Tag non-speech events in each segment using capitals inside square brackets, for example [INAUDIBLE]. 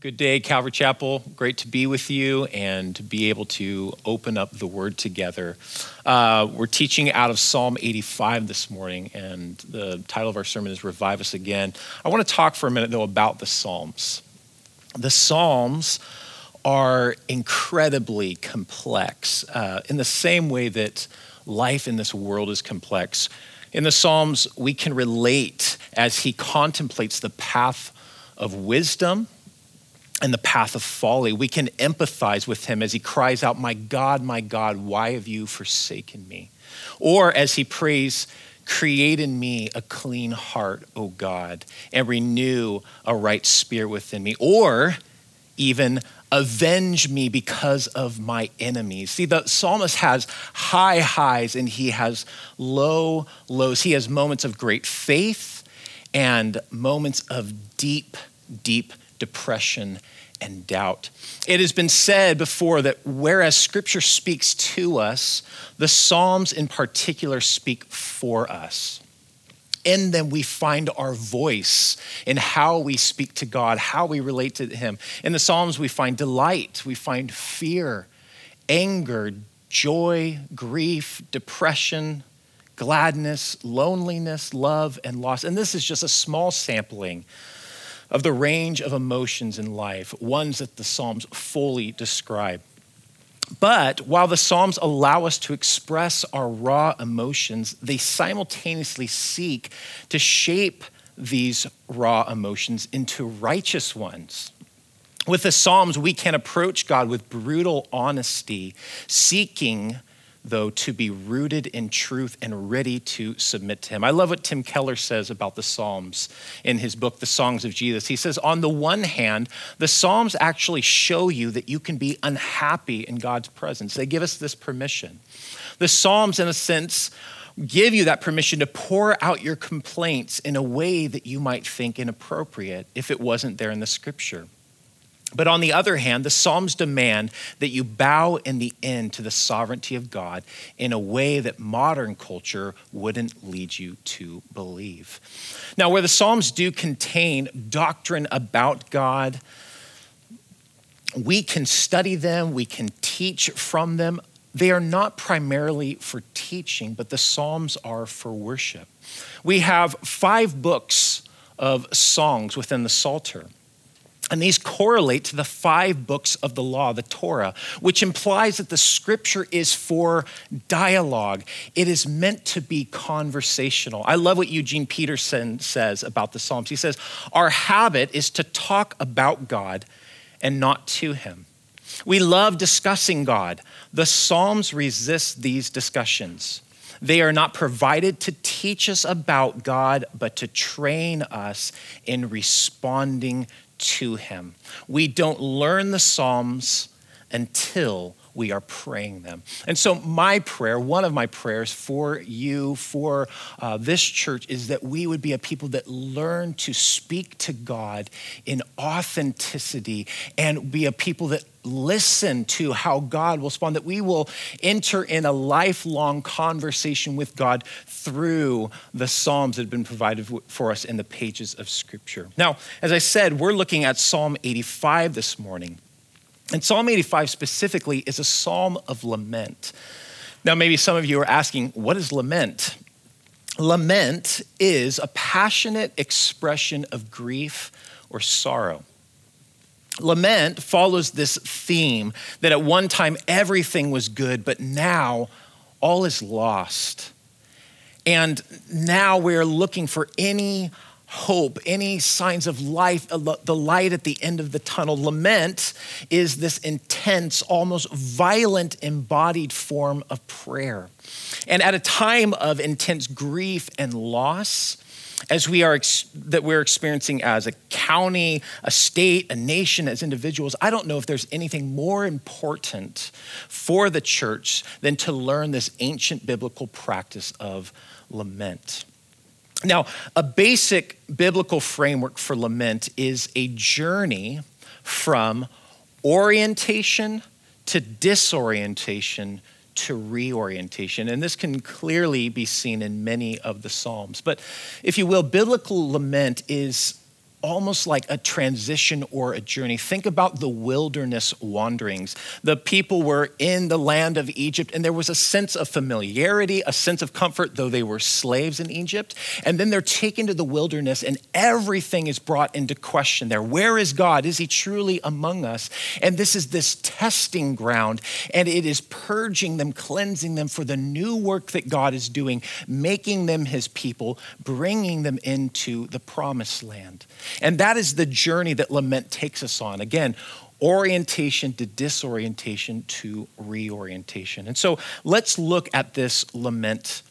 Good day, Calvary Chapel. Great to be with you and to be able to open up the word together. Uh, we're teaching out of Psalm 85 this morning, and the title of our sermon is Revive Us Again. I want to talk for a minute, though, about the Psalms. The Psalms are incredibly complex uh, in the same way that life in this world is complex. In the Psalms, we can relate as he contemplates the path of wisdom and the path of folly. We can empathize with him as he cries out, My God, my God, why have you forsaken me? Or as he prays, Create in me a clean heart, O God, and renew a right spirit within me. Or even, avenge me because of my enemies. See, the psalmist has high highs and he has low lows. He has moments of great faith and moments of deep, deep depression, and doubt. It has been said before that whereas Scripture speaks to us, the Psalms in particular speak for us. In them, we find our voice in how we speak to God, how we relate to Him. In the Psalms, we find delight, we find fear, anger, joy, grief, depression, gladness, loneliness, love, and loss. And this is just a small sampling of the range of emotions in life, ones that the Psalms fully describe. But while the Psalms allow us to express our raw emotions, they simultaneously seek to shape these raw emotions into righteous ones. With the Psalms, we can approach God with brutal honesty, seeking though, to be rooted in truth and ready to submit to Him. I love what Tim Keller says about the Psalms in his book, The Songs of Jesus. He says, on the one hand, the Psalms actually show you that you can be unhappy in God's presence, they give us this permission. The Psalms, in a sense, give you that permission to pour out your complaints in a way that you might think inappropriate if it wasn't there in the scripture. But on the other hand, the Psalms demand that you bow in the end to the sovereignty of God in a way that modern culture wouldn't lead you to believe. Now, where the Psalms do contain doctrine about God, we can study them, we can teach from them. They are not primarily for teaching, but the Psalms are for worship. We have five books of songs within the Psalter. And these correlate to the five books of the law, the Torah, which implies that the scripture is for dialogue. It is meant to be conversational. I love what Eugene Peterson says about the Psalms. He says, Our habit is to talk about God and not to Him. We love discussing God. The Psalms resist these discussions. They are not provided to teach us about God, but to train us in responding to Him. We don't learn the Psalms until we are praying them. And so, my prayer, one of my prayers for you, for uh, this church, is that we would be a people that learn to speak to God in authenticity and be a people that listen to how God will respond, that we will enter in a lifelong conversation with God through the Psalms that have been provided for us in the pages of Scripture. Now, as I said, we're looking at Psalm 85 this morning. And Psalm 85 specifically is a psalm of lament. Now, maybe some of you are asking, what is lament? Lament is a passionate expression of grief or sorrow. Lament follows this theme that at one time everything was good, but now all is lost. And now we're looking for any hope, any signs of life, uh, the light at the end of the tunnel. Lament is this intense, almost violent, embodied form of prayer. And at a time of intense grief and loss, as we are that we're experiencing as a county, a state, a nation, as individuals, I don't know if there's anything more important for the church than to learn this ancient biblical practice of lament. Now, a basic biblical framework for lament is a journey from orientation to disorientation to reorientation. And this can clearly be seen in many of the Psalms. But if you will, biblical lament is almost like a transition or a journey. Think about the wilderness wanderings. The people were in the land of Egypt, and there was a sense of familiarity, a sense of comfort, though they were slaves in Egypt. And then they're taken to the wilderness, and everything is brought into question there. Where is God? Is He truly among us? And this is this testing ground, and it is purging them, cleansing them for the new work that God is doing, making them His people, bringing them into the promised land. And that is the journey that lament takes us on. Again, orientation to disorientation to reorientation. And so let's look at this lament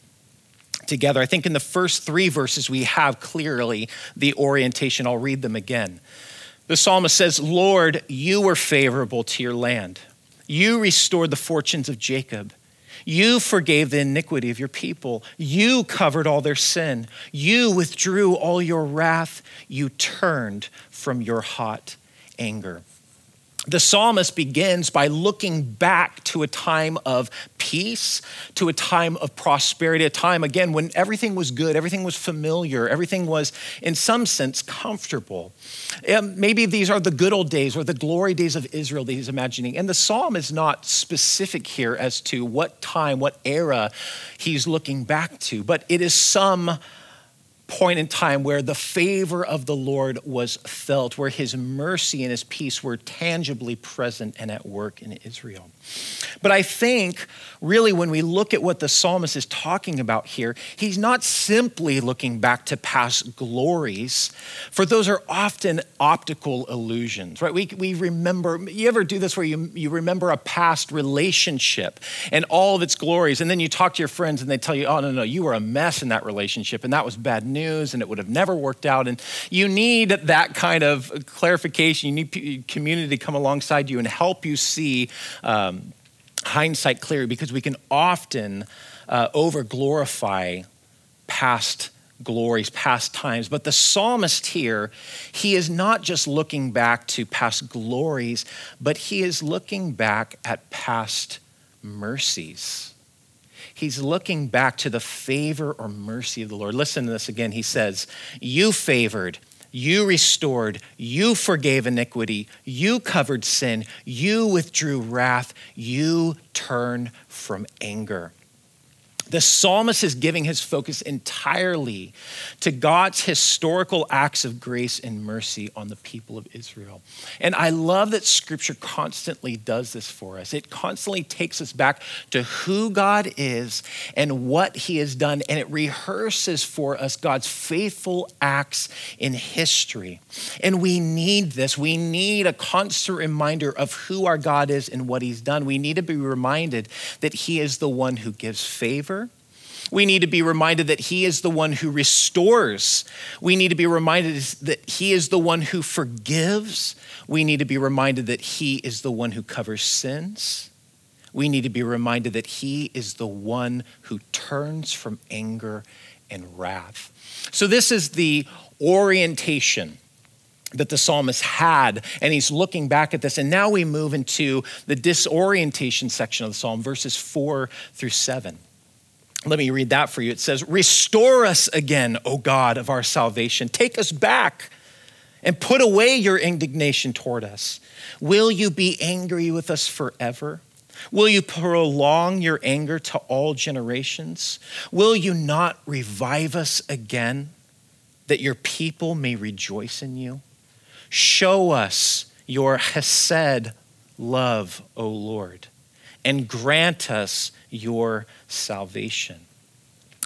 together. I think in the first three verses, we have clearly the orientation. I'll read them again. The psalmist says, Lord, you were favorable to your land. You restored the fortunes of Jacob. You forgave the iniquity of your people. You covered all their sin. You withdrew all your wrath. You turned from your hot anger the psalmist begins by looking back to a time of peace, to a time of prosperity, a time, again, when everything was good, everything was familiar, everything was, in some sense, comfortable. And maybe these are the good old days or the glory days of Israel that he's imagining. And the psalm is not specific here as to what time, what era he's looking back to, but it is some point in time where the favor of the Lord was felt, where his mercy and his peace were tangibly present and at work in Israel. But I think, really, when we look at what the psalmist is talking about here, he's not simply looking back to past glories, for those are often optical illusions, right? We, we remember, you ever do this where you, you remember a past relationship and all of its glories, and then you talk to your friends and they tell you, oh, no, no, you were a mess in that relationship, and that was bad news, and it would have never worked out. And you need that kind of clarification. You need community to come alongside you and help you see. Um, hindsight clear because we can often uh, over glorify past glories, past times. But the psalmist here, he is not just looking back to past glories, but he is looking back at past mercies. He's looking back to the favor or mercy of the Lord. Listen to this again. He says, You favored you restored, you forgave iniquity, you covered sin, you withdrew wrath, you turned from anger. The psalmist is giving his focus entirely to God's historical acts of grace and mercy on the people of Israel. And I love that scripture constantly does this for us. It constantly takes us back to who God is and what he has done, and it rehearses for us God's faithful acts in history. And we need this. We need a constant reminder of who our God is and what he's done. We need to be reminded that he is the one who gives favor we need to be reminded that He is the one who restores. We need to be reminded that He is the one who forgives. We need to be reminded that He is the one who covers sins. We need to be reminded that He is the one who turns from anger and wrath. So, this is the orientation that the psalmist had, and he's looking back at this. And now we move into the disorientation section of the psalm, verses four through seven. Let me read that for you. It says, Restore us again, O God of our salvation. Take us back and put away your indignation toward us. Will you be angry with us forever? Will you prolong your anger to all generations? Will you not revive us again that your people may rejoice in you? Show us your Hesed love, O Lord, and grant us your salvation.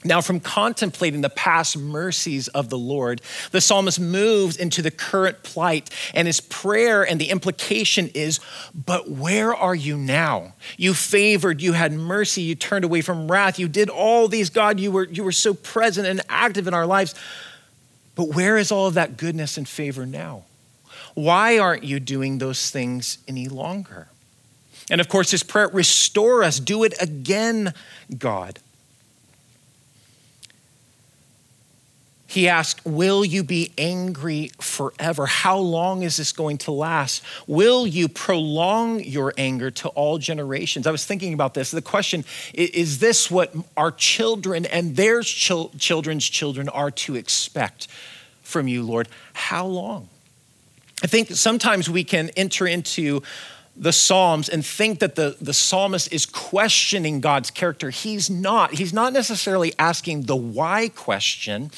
Now, from contemplating the past mercies of the Lord, the psalmist moves into the current plight, and his prayer and the implication is, But where are you now? You favored, you had mercy, you turned away from wrath, you did all these, God, you were, you were so present and active in our lives. But where is all of that goodness and favor now? Why aren't you doing those things any longer? And of course, his prayer, restore us, do it again, God. He asked, Will you be angry forever? How long is this going to last? Will you prolong your anger to all generations? I was thinking about this. The question is this what our children and their children's children are to expect? from you, Lord. How long? I think sometimes we can enter into the Psalms and think that the, the psalmist is questioning God's character. He's not. He's not necessarily asking the why question,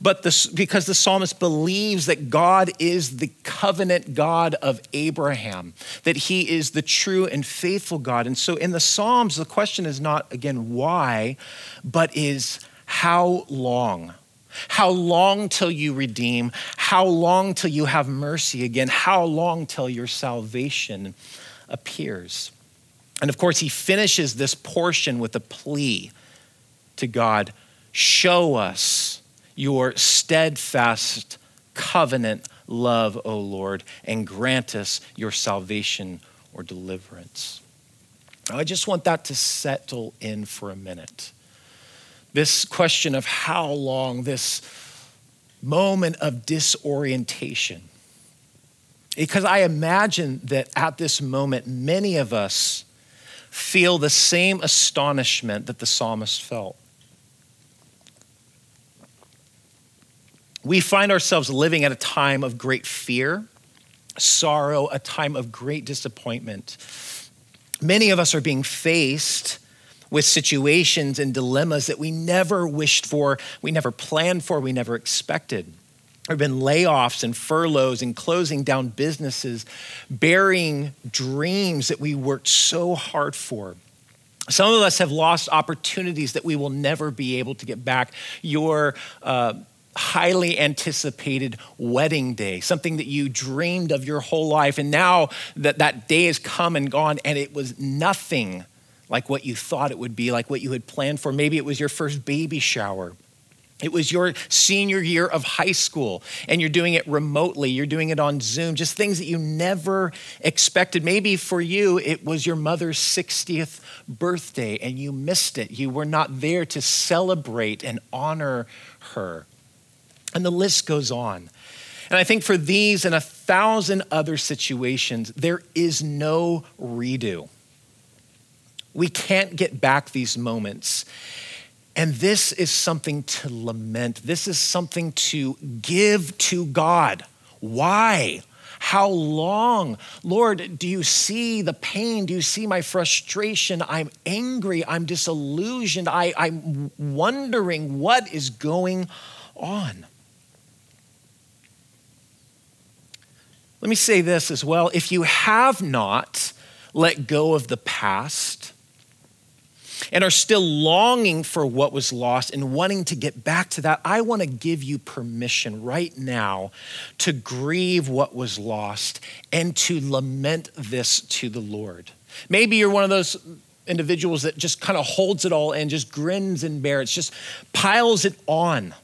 but the, because the psalmist believes that God is the covenant God of Abraham, that he is the true and faithful God. And so in the Psalms, the question is not, again, why, but is how long? How long till you redeem? How long till you have mercy again? How long till your salvation appears? And of course, he finishes this portion with a plea to God show us your steadfast covenant love, O Lord, and grant us your salvation or deliverance. I just want that to settle in for a minute this question of how long, this moment of disorientation. Because I imagine that at this moment, many of us feel the same astonishment that the psalmist felt. We find ourselves living at a time of great fear, sorrow, a time of great disappointment. Many of us are being faced with situations and dilemmas that we never wished for, we never planned for, we never expected. There have been layoffs and furloughs and closing down businesses, burying dreams that we worked so hard for. Some of us have lost opportunities that we will never be able to get back. Your uh, highly anticipated wedding day, something that you dreamed of your whole life, and now that that day has come and gone, and it was nothing like what you thought it would be, like what you had planned for. Maybe it was your first baby shower. It was your senior year of high school, and you're doing it remotely. You're doing it on Zoom, just things that you never expected. Maybe for you, it was your mother's 60th birthday, and you missed it. You were not there to celebrate and honor her. And the list goes on. And I think for these and a thousand other situations, there is no redo. We can't get back these moments. And this is something to lament. This is something to give to God. Why? How long? Lord, do you see the pain? Do you see my frustration? I'm angry. I'm disillusioned. I, am wondering what is going on. Let me say this as well. If you have not let go of the past, and are still longing for what was lost and wanting to get back to that, I want to give you permission right now to grieve what was lost and to lament this to the Lord. Maybe you're one of those individuals that just kind of holds it all and just grins and bears, just piles it on.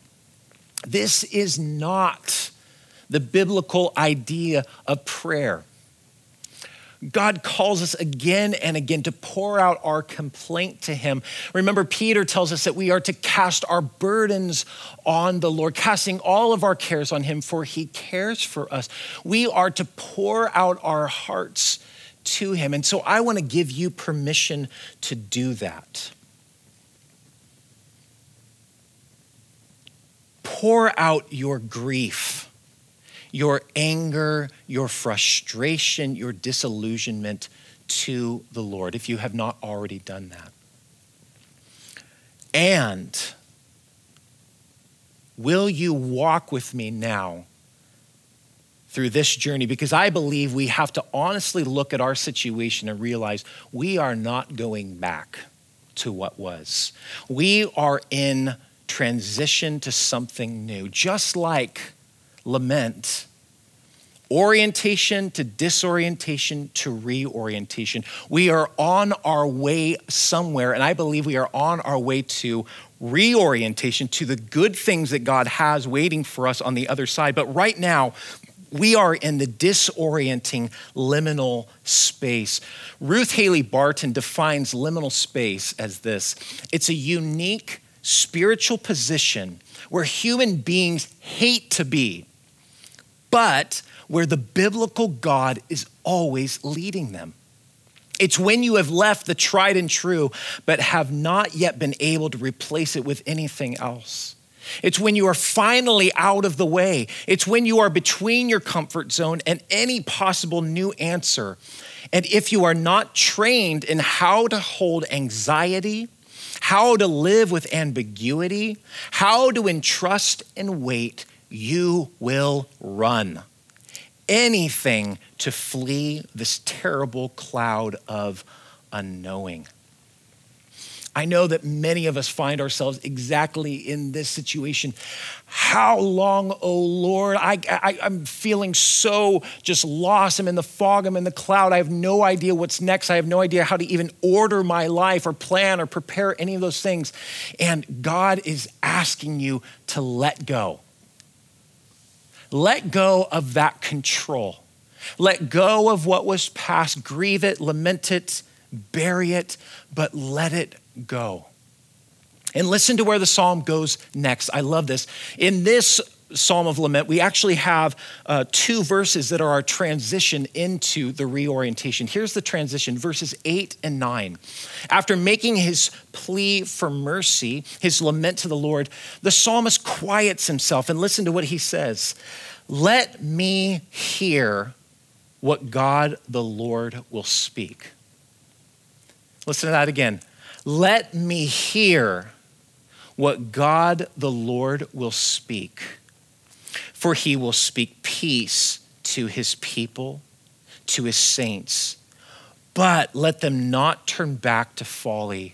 This is not the biblical idea of prayer. God calls us again and again to pour out our complaint to Him. Remember, Peter tells us that we are to cast our burdens on the Lord, casting all of our cares on Him, for He cares for us. We are to pour out our hearts to Him. And so I want to give you permission to do that. Pour out your grief your anger, your frustration, your disillusionment to the Lord if you have not already done that. And will you walk with me now through this journey? Because I believe we have to honestly look at our situation and realize we are not going back to what was. We are in transition to something new, just like lament orientation to disorientation to reorientation. We are on our way somewhere, and I believe we are on our way to reorientation to the good things that God has waiting for us on the other side. But right now, we are in the disorienting liminal space. Ruth Haley Barton defines liminal space as this it's a unique spiritual position where human beings hate to be but where the biblical God is always leading them. It's when you have left the tried and true, but have not yet been able to replace it with anything else. It's when you are finally out of the way. It's when you are between your comfort zone and any possible new answer. And if you are not trained in how to hold anxiety, how to live with ambiguity, how to entrust and wait, you will run. Anything to flee this terrible cloud of unknowing. I know that many of us find ourselves exactly in this situation. How long, oh Lord? I, I, am feeling so just lost. I'm in the fog, I'm in the cloud. I have no idea what's next. I have no idea how to even order my life or plan or prepare any of those things. And God is asking you to let go. Let go of that control. Let go of what was past. Grieve it, lament it, bury it, but let it go. And listen to where the psalm goes next. I love this. In this psalm of lament, we actually have uh, two verses that are our transition into the reorientation. Here's the transition verses 8 and 9. After making his plea for mercy, his lament to the Lord, the psalmist quiets himself and listen to what he says Let me hear what God the Lord will speak. Listen to that again. Let me hear what God the Lord will speak, for he will speak peace to his people, to his saints. But let them not turn back to folly.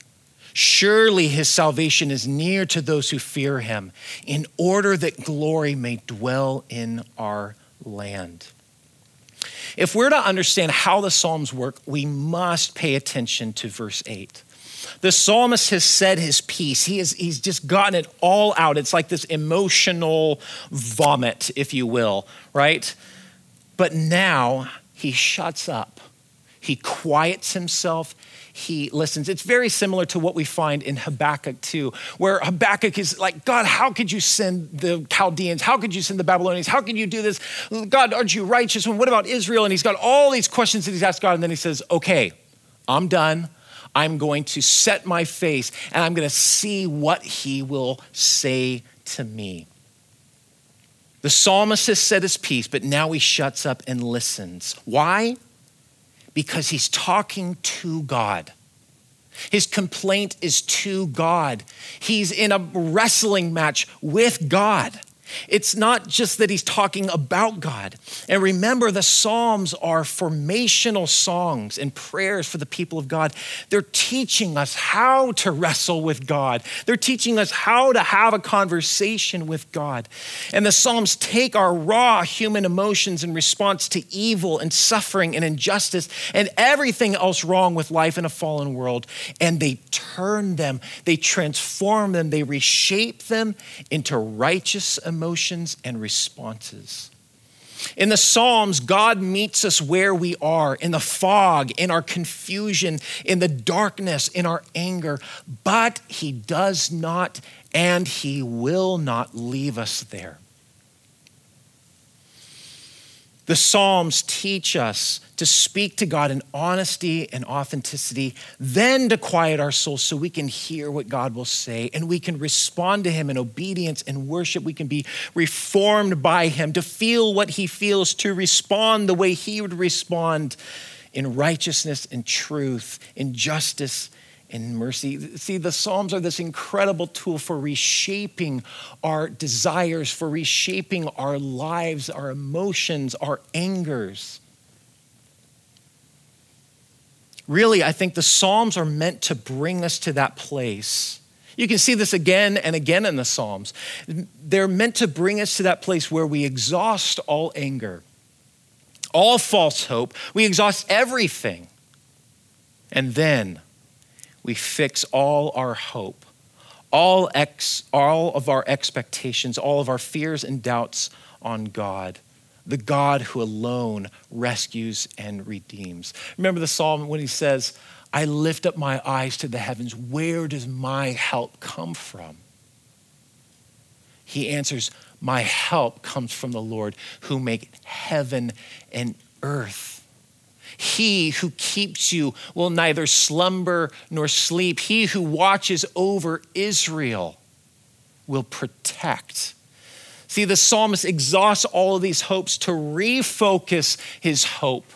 Surely his salvation is near to those who fear him, in order that glory may dwell in our land. If we're to understand how the Psalms work, we must pay attention to verse 8. The psalmist has said his piece. He is, he's just gotten it all out. It's like this emotional vomit, if you will, right? But now he shuts up. He quiets himself. He listens. It's very similar to what we find in Habakkuk 2, where Habakkuk is like, God, how could you send the Chaldeans? How could you send the Babylonians? How could you do this? God, aren't you righteous? And what about Israel? And he's got all these questions that he's asked God. And then he says, Okay, I'm done. I'm going to set my face and I'm going to see what he will say to me. The psalmist has said his piece, but now he shuts up and listens. Why? Because he's talking to God. His complaint is to God. He's in a wrestling match with God. It's not just that he's talking about God. And remember, the Psalms are formational songs and prayers for the people of God. They're teaching us how to wrestle with God, they're teaching us how to have a conversation with God. And the Psalms take our raw human emotions in response to evil and suffering and injustice and everything else wrong with life in a fallen world, and they turn them, they transform them, they reshape them into righteous emotions emotions and responses. In the Psalms, God meets us where we are in the fog, in our confusion, in the darkness, in our anger, but He does not and He will not leave us there. The Psalms teach us to speak to God in honesty and authenticity, then to quiet our souls so we can hear what God will say and we can respond to Him in obedience and worship. We can be reformed by Him, to feel what He feels, to respond the way He would respond in righteousness and truth, in justice and mercy. See, the Psalms are this incredible tool for reshaping our desires, for reshaping our lives, our emotions, our angers. Really, I think the Psalms are meant to bring us to that place. You can see this again and again in the Psalms. They're meant to bring us to that place where we exhaust all anger, all false hope, we exhaust everything. And then we fix all our hope, all, ex, all of our expectations, all of our fears and doubts on God, the God who alone rescues and redeems. Remember the psalm when he says, I lift up my eyes to the heavens. Where does my help come from? He answers, My help comes from the Lord who made heaven and earth. He who keeps you will neither slumber nor sleep. He who watches over Israel will protect. See, the psalmist exhausts all of these hopes to refocus his hope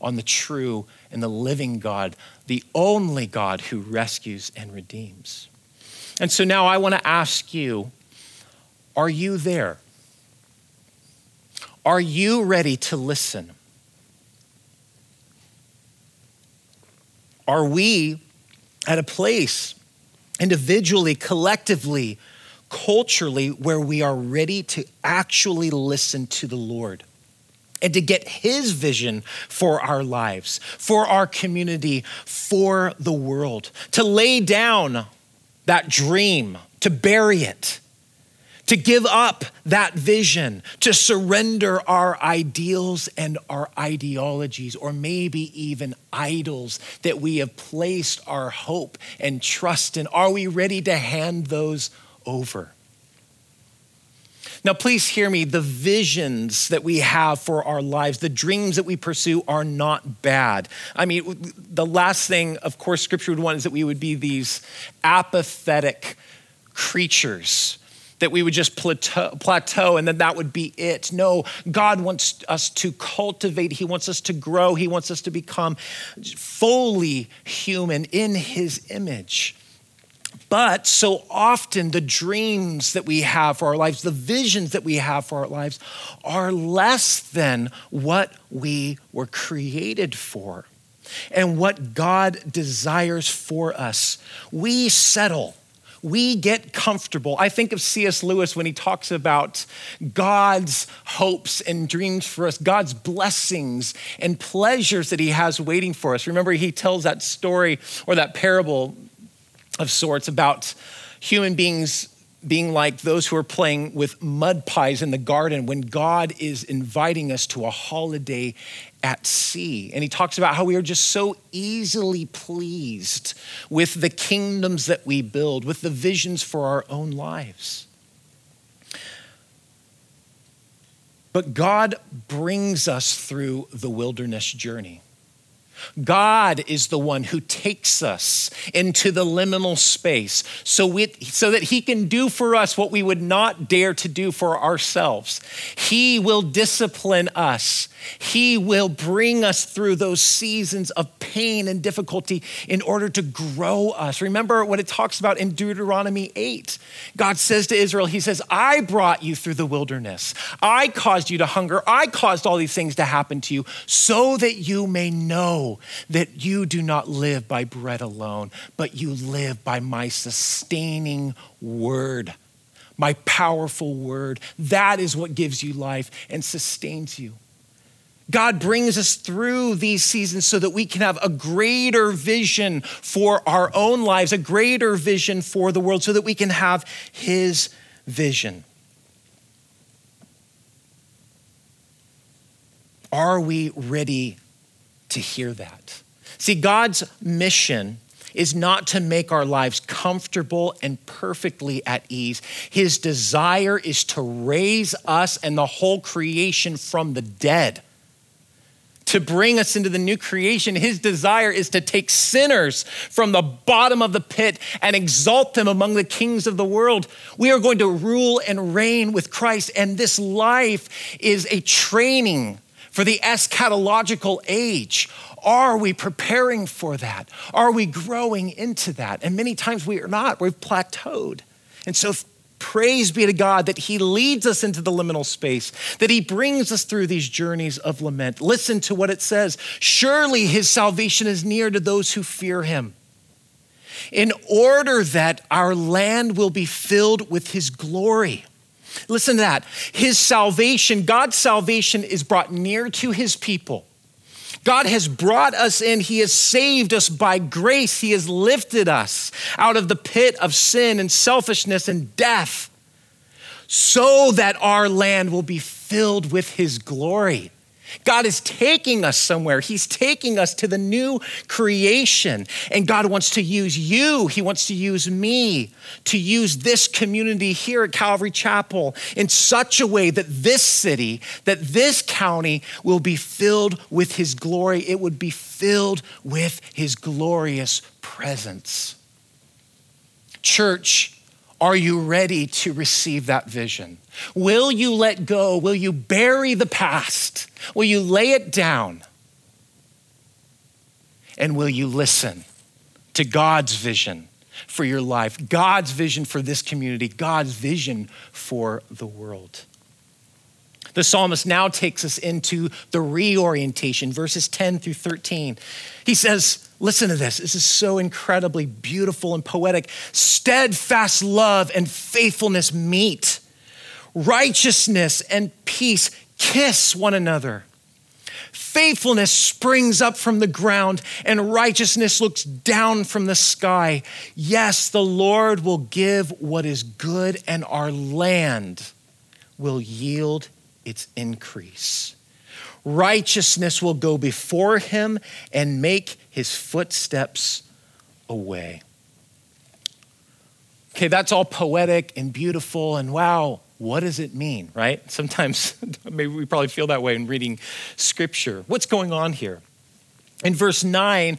on the true and the living God, the only God who rescues and redeems. And so now I want to ask you are you there? Are you ready to listen? Are we at a place, individually, collectively, culturally, where we are ready to actually listen to the Lord? and to get his vision for our lives, for our community, for the world, to lay down that dream, to bury it, to give up that vision, to surrender our ideals and our ideologies, or maybe even idols that we have placed our hope and trust in. Are we ready to hand those over? Now, please hear me. The visions that we have for our lives, the dreams that we pursue are not bad. I mean, the last thing, of course, scripture would want is that we would be these apathetic creatures that we would just plateau, plateau and then that would be it. No, God wants us to cultivate, He wants us to grow, He wants us to become fully human in His image. But so often, the dreams that we have for our lives, the visions that we have for our lives, are less than what we were created for and what God desires for us. We settle we get comfortable. I think of C.S. Lewis when he talks about God's hopes and dreams for us, God's blessings and pleasures that he has waiting for us. Remember, he tells that story or that parable of sorts about human beings being like those who are playing with mud pies in the garden when God is inviting us to a holiday at sea. And he talks about how we are just so easily pleased with the kingdoms that we build, with the visions for our own lives. But God brings us through the wilderness journey. God is the one who takes us into the liminal space so, so that He can do for us what we would not dare to do for ourselves. He will discipline us, He will bring us through those seasons of pain and difficulty in order to grow us. Remember what it talks about in Deuteronomy 8. God says to Israel, He says, I brought you through the wilderness, I caused you to hunger, I caused all these things to happen to you so that you may know that you do not live by bread alone, but you live by my sustaining word, my powerful word. That is what gives you life and sustains you. God brings us through these seasons so that we can have a greater vision for our own lives, a greater vision for the world, so that we can have His vision. Are we ready to hear that. See, God's mission is not to make our lives comfortable and perfectly at ease. His desire is to raise us and the whole creation from the dead. To bring us into the new creation, his desire is to take sinners from the bottom of the pit and exalt them among the kings of the world. We are going to rule and reign with Christ, and this life is a training for the eschatological age. Are we preparing for that? Are we growing into that? And many times we are not. We've plateaued. And so, praise be to God that He leads us into the liminal space, that He brings us through these journeys of lament. Listen to what it says Surely His salvation is near to those who fear Him. In order that our land will be filled with His glory. Listen to that. His salvation, God's salvation, is brought near to his people. God has brought us in. He has saved us by grace. He has lifted us out of the pit of sin and selfishness and death so that our land will be filled with His glory. God is taking us somewhere. He's taking us to the new creation. And God wants to use you. He wants to use me to use this community here at Calvary Chapel in such a way that this city, that this county will be filled with His glory. It would be filled with His glorious presence. Church, Are you ready to receive that vision? Will you let go? Will you bury the past? Will you lay it down? And will you listen to God's vision for your life, God's vision for this community, God's vision for the world? The psalmist now takes us into the reorientation, verses 10 through 13. He says, Listen to this. This is so incredibly beautiful and poetic. Steadfast love and faithfulness meet, righteousness and peace kiss one another. Faithfulness springs up from the ground, and righteousness looks down from the sky. Yes, the Lord will give what is good, and our land will yield its increase. Righteousness will go before him and make his footsteps a way. Okay, that's all poetic and beautiful, and wow, what does it mean, right? [LAUGHS] Sometimes, [LAUGHS] maybe we probably feel that way in reading scripture. What's going on here? In verse 9,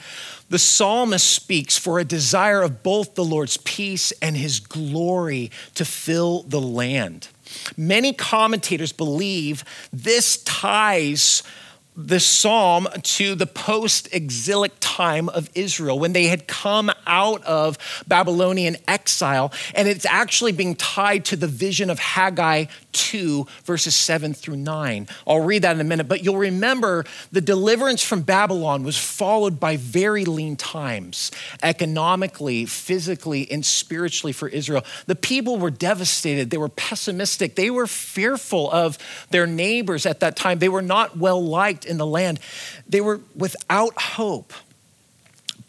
the psalmist speaks for a desire of both the Lord's peace and his glory to fill the land. Many commentators believe this ties the psalm to the post exilic time of Israel when they had come out of Babylonian exile. And it's actually being tied to the vision of Haggai 2, verses 7 through 9. I'll read that in a minute, but you'll remember the deliverance from Babylon was followed by very lean times, economically, physically, and spiritually for Israel. The people were devastated, they were pessimistic, they were fearful of their neighbors at that time. They were not well liked in the land, they were without hope.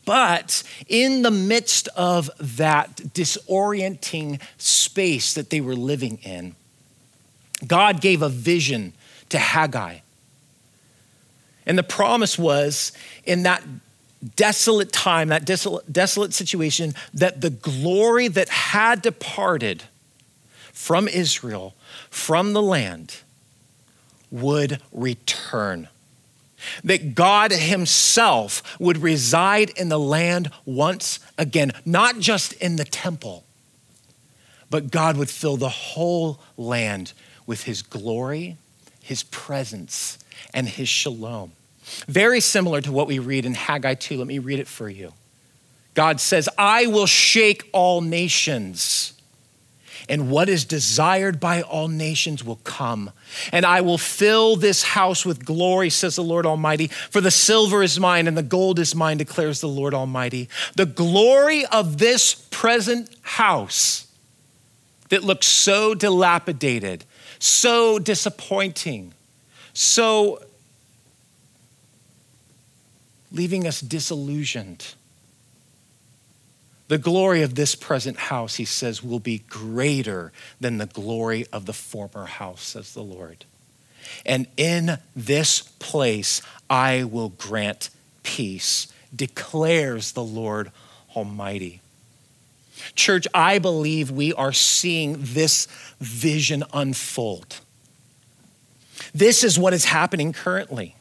But in the midst of that disorienting space that they were living in, God gave a vision to Haggai. And the promise was in that desolate time, that desolate, desolate situation, that the glory that had departed from Israel, from the land, would return. That God Himself would reside in the land once again, not just in the temple, but God would fill the whole land with his glory, his presence, and his shalom. Very similar to what we read in Haggai 2. Let me read it for you. God says, I will shake all nations, and what is desired by all nations will come. And I will fill this house with glory, says the Lord Almighty. For the silver is mine and the gold is mine, declares the Lord Almighty. The glory of this present house that looks so dilapidated so disappointing, so leaving us disillusioned. The glory of this present house, he says, will be greater than the glory of the former house, says the Lord. And in this place I will grant peace, declares the Lord Almighty. Church, I believe we are seeing this vision unfold. This is what is happening currently.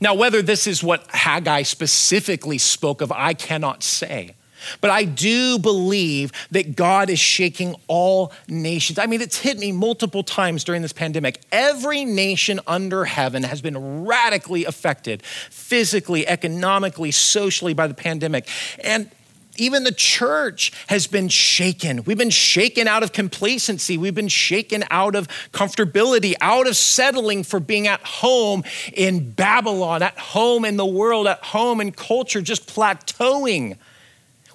Now, whether this is what Haggai specifically spoke of, I cannot say. But I do believe that God is shaking all nations. I mean, it's hit me multiple times during this pandemic. Every nation under heaven has been radically affected physically, economically, socially by the pandemic. And even the church has been shaken. We've been shaken out of complacency. We've been shaken out of comfortability, out of settling for being at home in Babylon, at home in the world, at home in culture, just plateauing.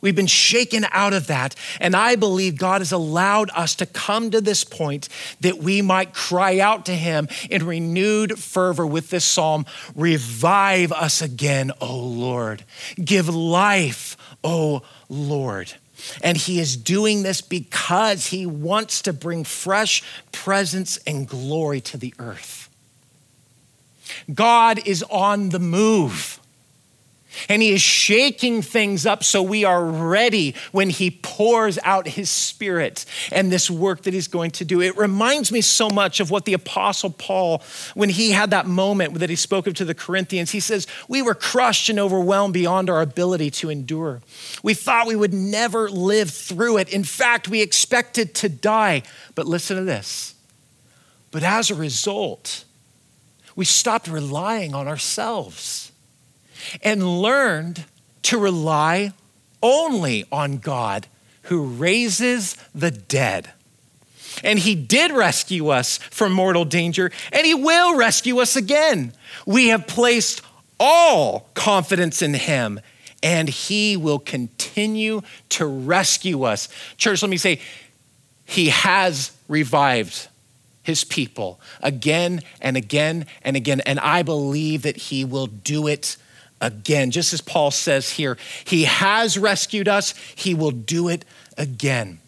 We've been shaken out of that. And I believe God has allowed us to come to this point that we might cry out to Him in renewed fervor with this psalm Revive us again, O Lord. Give life oh Lord. And he is doing this because he wants to bring fresh presence and glory to the earth. God is on the move. And he is shaking things up so we are ready when he pours out his spirit and this work that he's going to do. It reminds me so much of what the apostle Paul, when he had that moment that he spoke of to the Corinthians, he says, We were crushed and overwhelmed beyond our ability to endure. We thought we would never live through it. In fact, we expected to die. But listen to this. But as a result, we stopped relying on ourselves and learned to rely only on God who raises the dead. And he did rescue us from mortal danger, and he will rescue us again. We have placed all confidence in him, and he will continue to rescue us. Church, let me say, he has revived his people again and again and again, and I believe that he will do it again. Just as Paul says here, He has rescued us, He will do it again.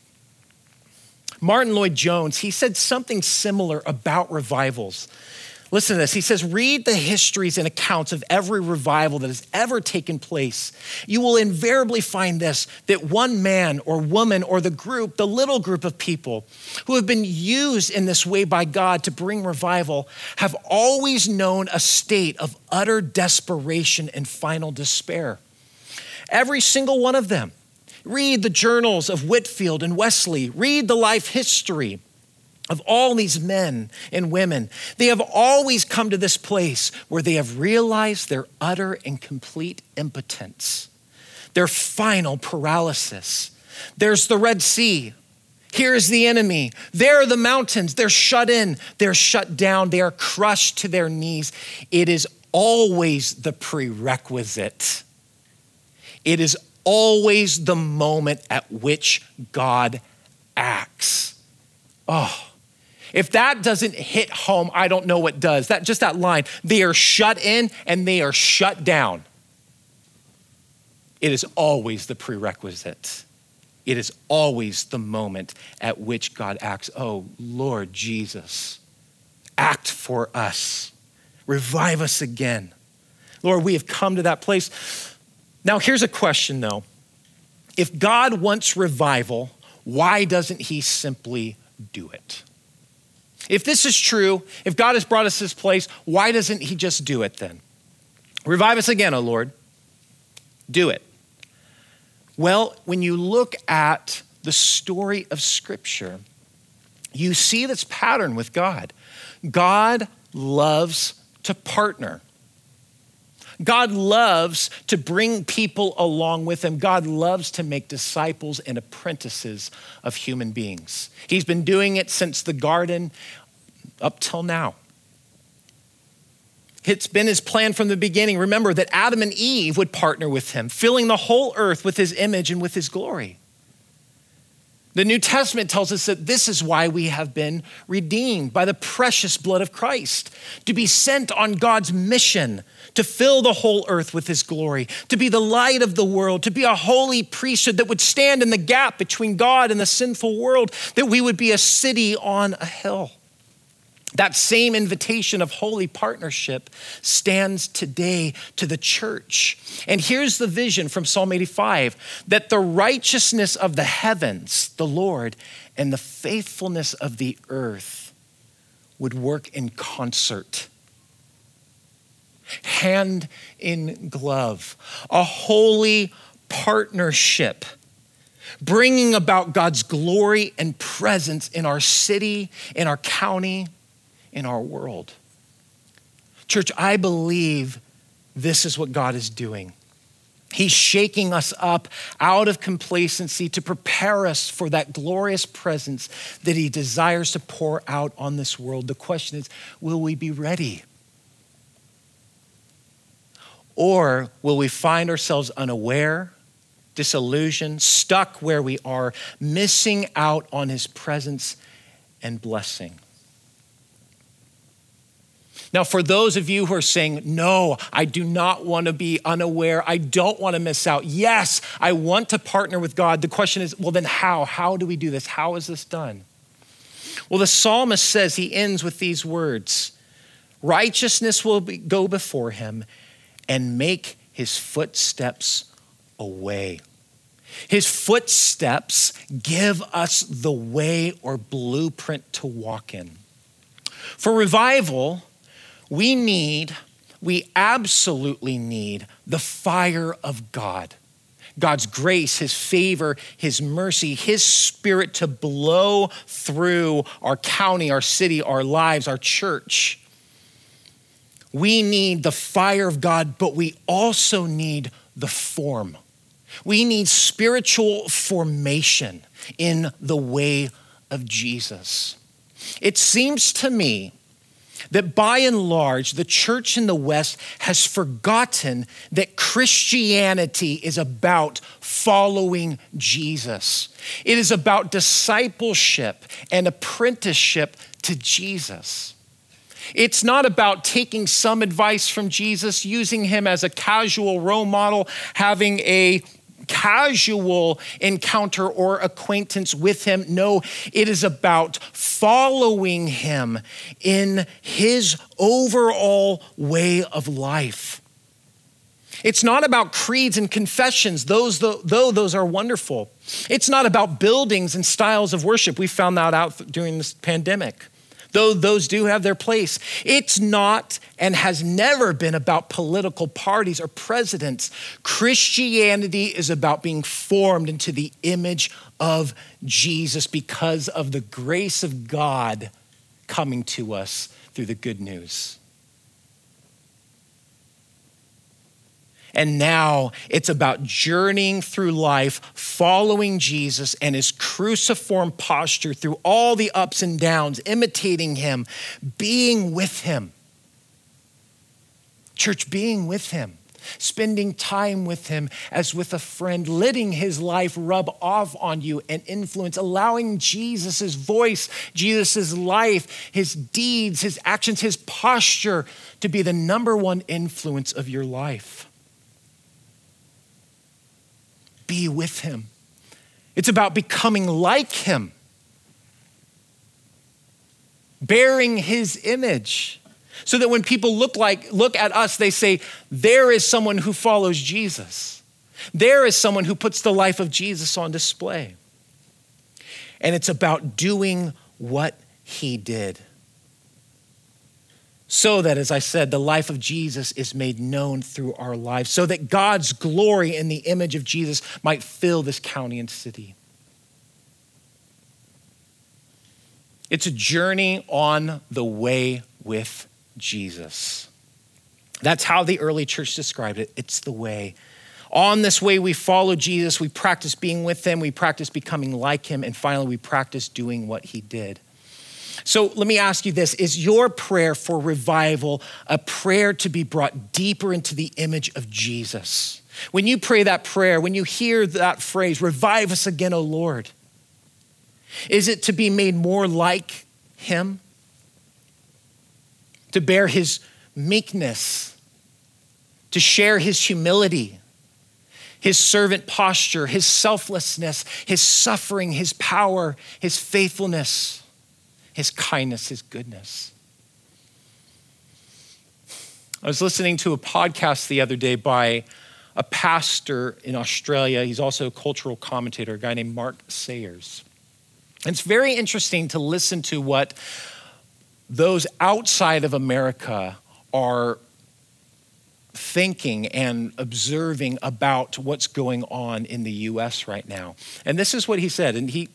Martyn Lloyd-Jones, he said something similar about revivals. Listen to this. He says, read the histories and accounts of every revival that has ever taken place. You will invariably find this that one man or woman or the group, the little group of people who have been used in this way by God to bring revival, have always known a state of utter desperation and final despair. Every single one of them. Read the journals of Whitefield and Wesley, read the life history of all these men and women, they have always come to this place where they have realized their utter and complete impotence, their final paralysis. There's the Red Sea. Here's the enemy. There are the mountains. They're shut in. They're shut down. They are crushed to their knees. It is always the prerequisite. It is always the moment at which God acts. Oh, if that doesn't hit home, I don't know what does. That just that line, they are shut in and they are shut down. It is always the prerequisite. It is always the moment at which God acts. Oh, Lord Jesus, act for us. Revive us again. Lord, we have come to that place. Now, here's a question though. If God wants revival, why doesn't he simply do it? If this is true, if God has brought us this place, why doesn't He just do it then? Revive us again, O Lord. Do it. Well, when you look at the story of Scripture, you see this pattern with God. God loves to partner. God loves to bring people along with him. God loves to make disciples and apprentices of human beings. He's been doing it since the garden up till now. It's been his plan from the beginning. Remember that Adam and Eve would partner with him, filling the whole earth with his image and with his glory. The New Testament tells us that this is why we have been redeemed by the precious blood of Christ, to be sent on God's mission to fill the whole earth with his glory, to be the light of the world, to be a holy priesthood that would stand in the gap between God and the sinful world, that we would be a city on a hill. That same invitation of holy partnership stands today to the church. And here's the vision from Psalm 85 that the righteousness of the heavens, the Lord, and the faithfulness of the earth would work in concert, hand in glove, a holy partnership bringing about God's glory and presence in our city, in our county, in our world. Church, I believe this is what God is doing. He's shaking us up out of complacency to prepare us for that glorious presence that He desires to pour out on this world. The question is will we be ready? Or will we find ourselves unaware, disillusioned, stuck where we are, missing out on His presence and blessing? Now, for those of you who are saying, no, I do not want to be unaware, I don't want to miss out. Yes, I want to partner with God. The question is, well, then how? How do we do this? How is this done? Well, the psalmist says, he ends with these words Righteousness will be, go before him and make his footsteps away. His footsteps give us the way or blueprint to walk in. For revival, we need, we absolutely need the fire of God. God's grace, His favor, His mercy, His spirit to blow through our county, our city, our lives, our church. We need the fire of God, but we also need the form. We need spiritual formation in the way of Jesus. It seems to me that by and large, the church in the West has forgotten that Christianity is about following Jesus. It is about discipleship and apprenticeship to Jesus. It's not about taking some advice from Jesus, using him as a casual role model, having a casual encounter or acquaintance with him. No, it is about following him in his overall way of life. It's not about creeds and confessions, those, though, those are wonderful. It's not about buildings and styles of worship. We found that out during this pandemic though those do have their place. It's not and has never been about political parties or presidents. Christianity is about being formed into the image of Jesus because of the grace of God coming to us through the good news. And now it's about journeying through life, following Jesus and his cruciform posture through all the ups and downs, imitating him, being with him. Church, being with him, spending time with him as with a friend, letting his life rub off on you and influence, allowing Jesus' voice, Jesus' life, his deeds, his actions, his posture to be the number one influence of your life be with him. It's about becoming like him, bearing his image. So that when people look like look at us, they say, there is someone who follows Jesus. There is someone who puts the life of Jesus on display. And it's about doing what he did so that, as I said, the life of Jesus is made known through our lives, so that God's glory in the image of Jesus might fill this county and city. It's a journey on the way with Jesus. That's how the early church described it. It's the way. On this way, we follow Jesus, we practice being with him, we practice becoming like him, and finally, we practice doing what he did. So let me ask you this Is your prayer for revival a prayer to be brought deeper into the image of Jesus? When you pray that prayer, when you hear that phrase, revive us again, O Lord, is it to be made more like Him? To bear His meekness, to share His humility, his servant posture, his selflessness, his suffering, his power, his faithfulness his kindness, his goodness. I was listening to a podcast the other day by a pastor in Australia. He's also a cultural commentator, a guy named Mark Sayers. It's very interesting to listen to what those outside of America are thinking and observing about what's going on in the US right now. And this is what he said. And he,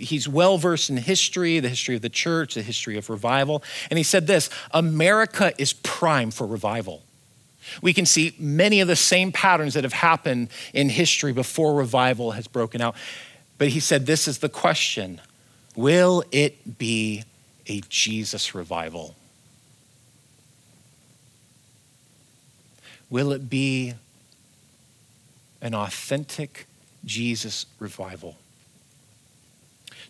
he's well versed in history, the history of the church, the history of revival. And he said this America is prime for revival. We can see many of the same patterns that have happened in history before revival has broken out. But he said, This is the question Will it be a Jesus revival? Will it be an authentic Jesus revival?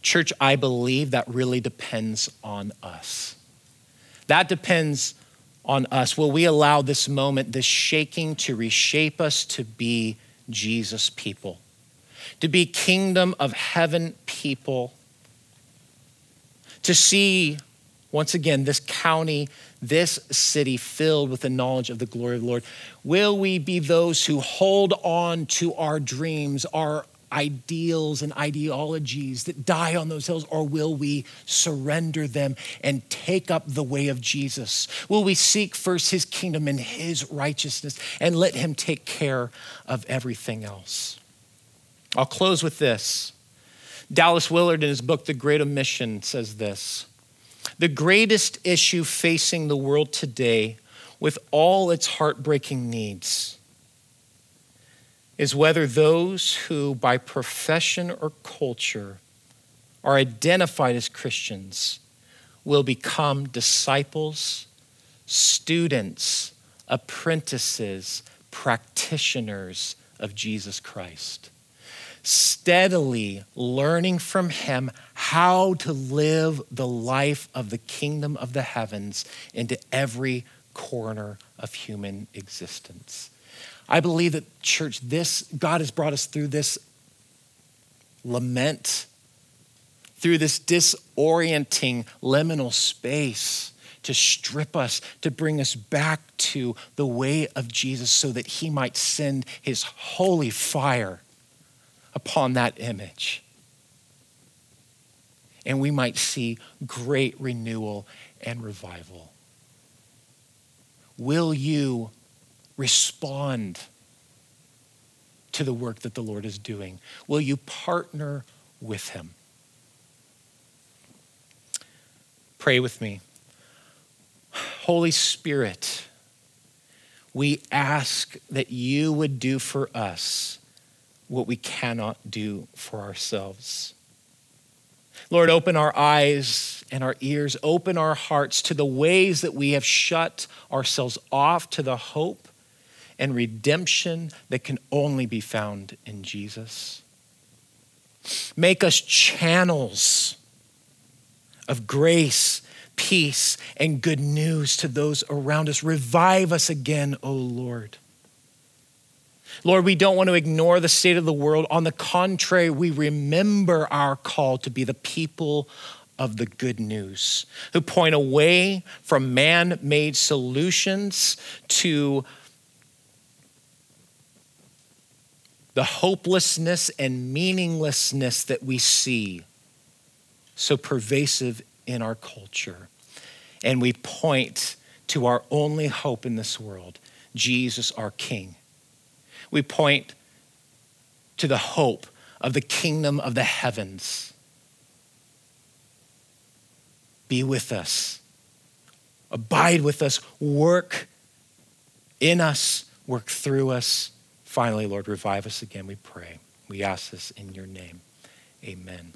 Church, I believe that really depends on us. That depends on us. Will we allow this moment, this shaking, to reshape us to be Jesus people, to be kingdom of heaven people, to see, once again, this county, this city filled with the knowledge of the glory of the Lord? Will we be those who hold on to our dreams, our ideals and ideologies that die on those hills, or will we surrender them and take up the way of Jesus? Will we seek first his kingdom and his righteousness and let him take care of everything else? I'll close with this. Dallas Willard, in his book, The Great Omission, says this The greatest issue facing the world today, with all its heartbreaking needs, is whether those who, by profession or culture, are identified as Christians will become disciples, students, apprentices, practitioners of Jesus Christ steadily learning from him how to live the life of the kingdom of the heavens into every corner of human existence. I believe that, church, this, God has brought us through this lament, through this disorienting liminal space to strip us, to bring us back to the way of Jesus so that he might send his holy fire upon that image. And we might see great renewal and revival. Will you respond to the work that the Lord is doing? Will you partner with Him? Pray with me. Holy Spirit, we ask that you would do for us what we cannot do for ourselves. Lord, open our eyes and our ears, open our hearts to the ways that we have shut ourselves off to the hope and redemption that can only be found in Jesus. Make us channels of grace, peace, and good news to those around us. Revive us again, O Lord. Lord, we don't want to ignore the state of the world. On the contrary, we remember our call to be the people of the good news, who point away from man made solutions to the hopelessness and meaninglessness that we see so pervasive in our culture. And we point to our only hope in this world Jesus, our King we point to the hope of the kingdom of the heavens. Be with us, abide with us, work in us, work through us. Finally, Lord, revive us again, we pray. We ask this in your name. Amen.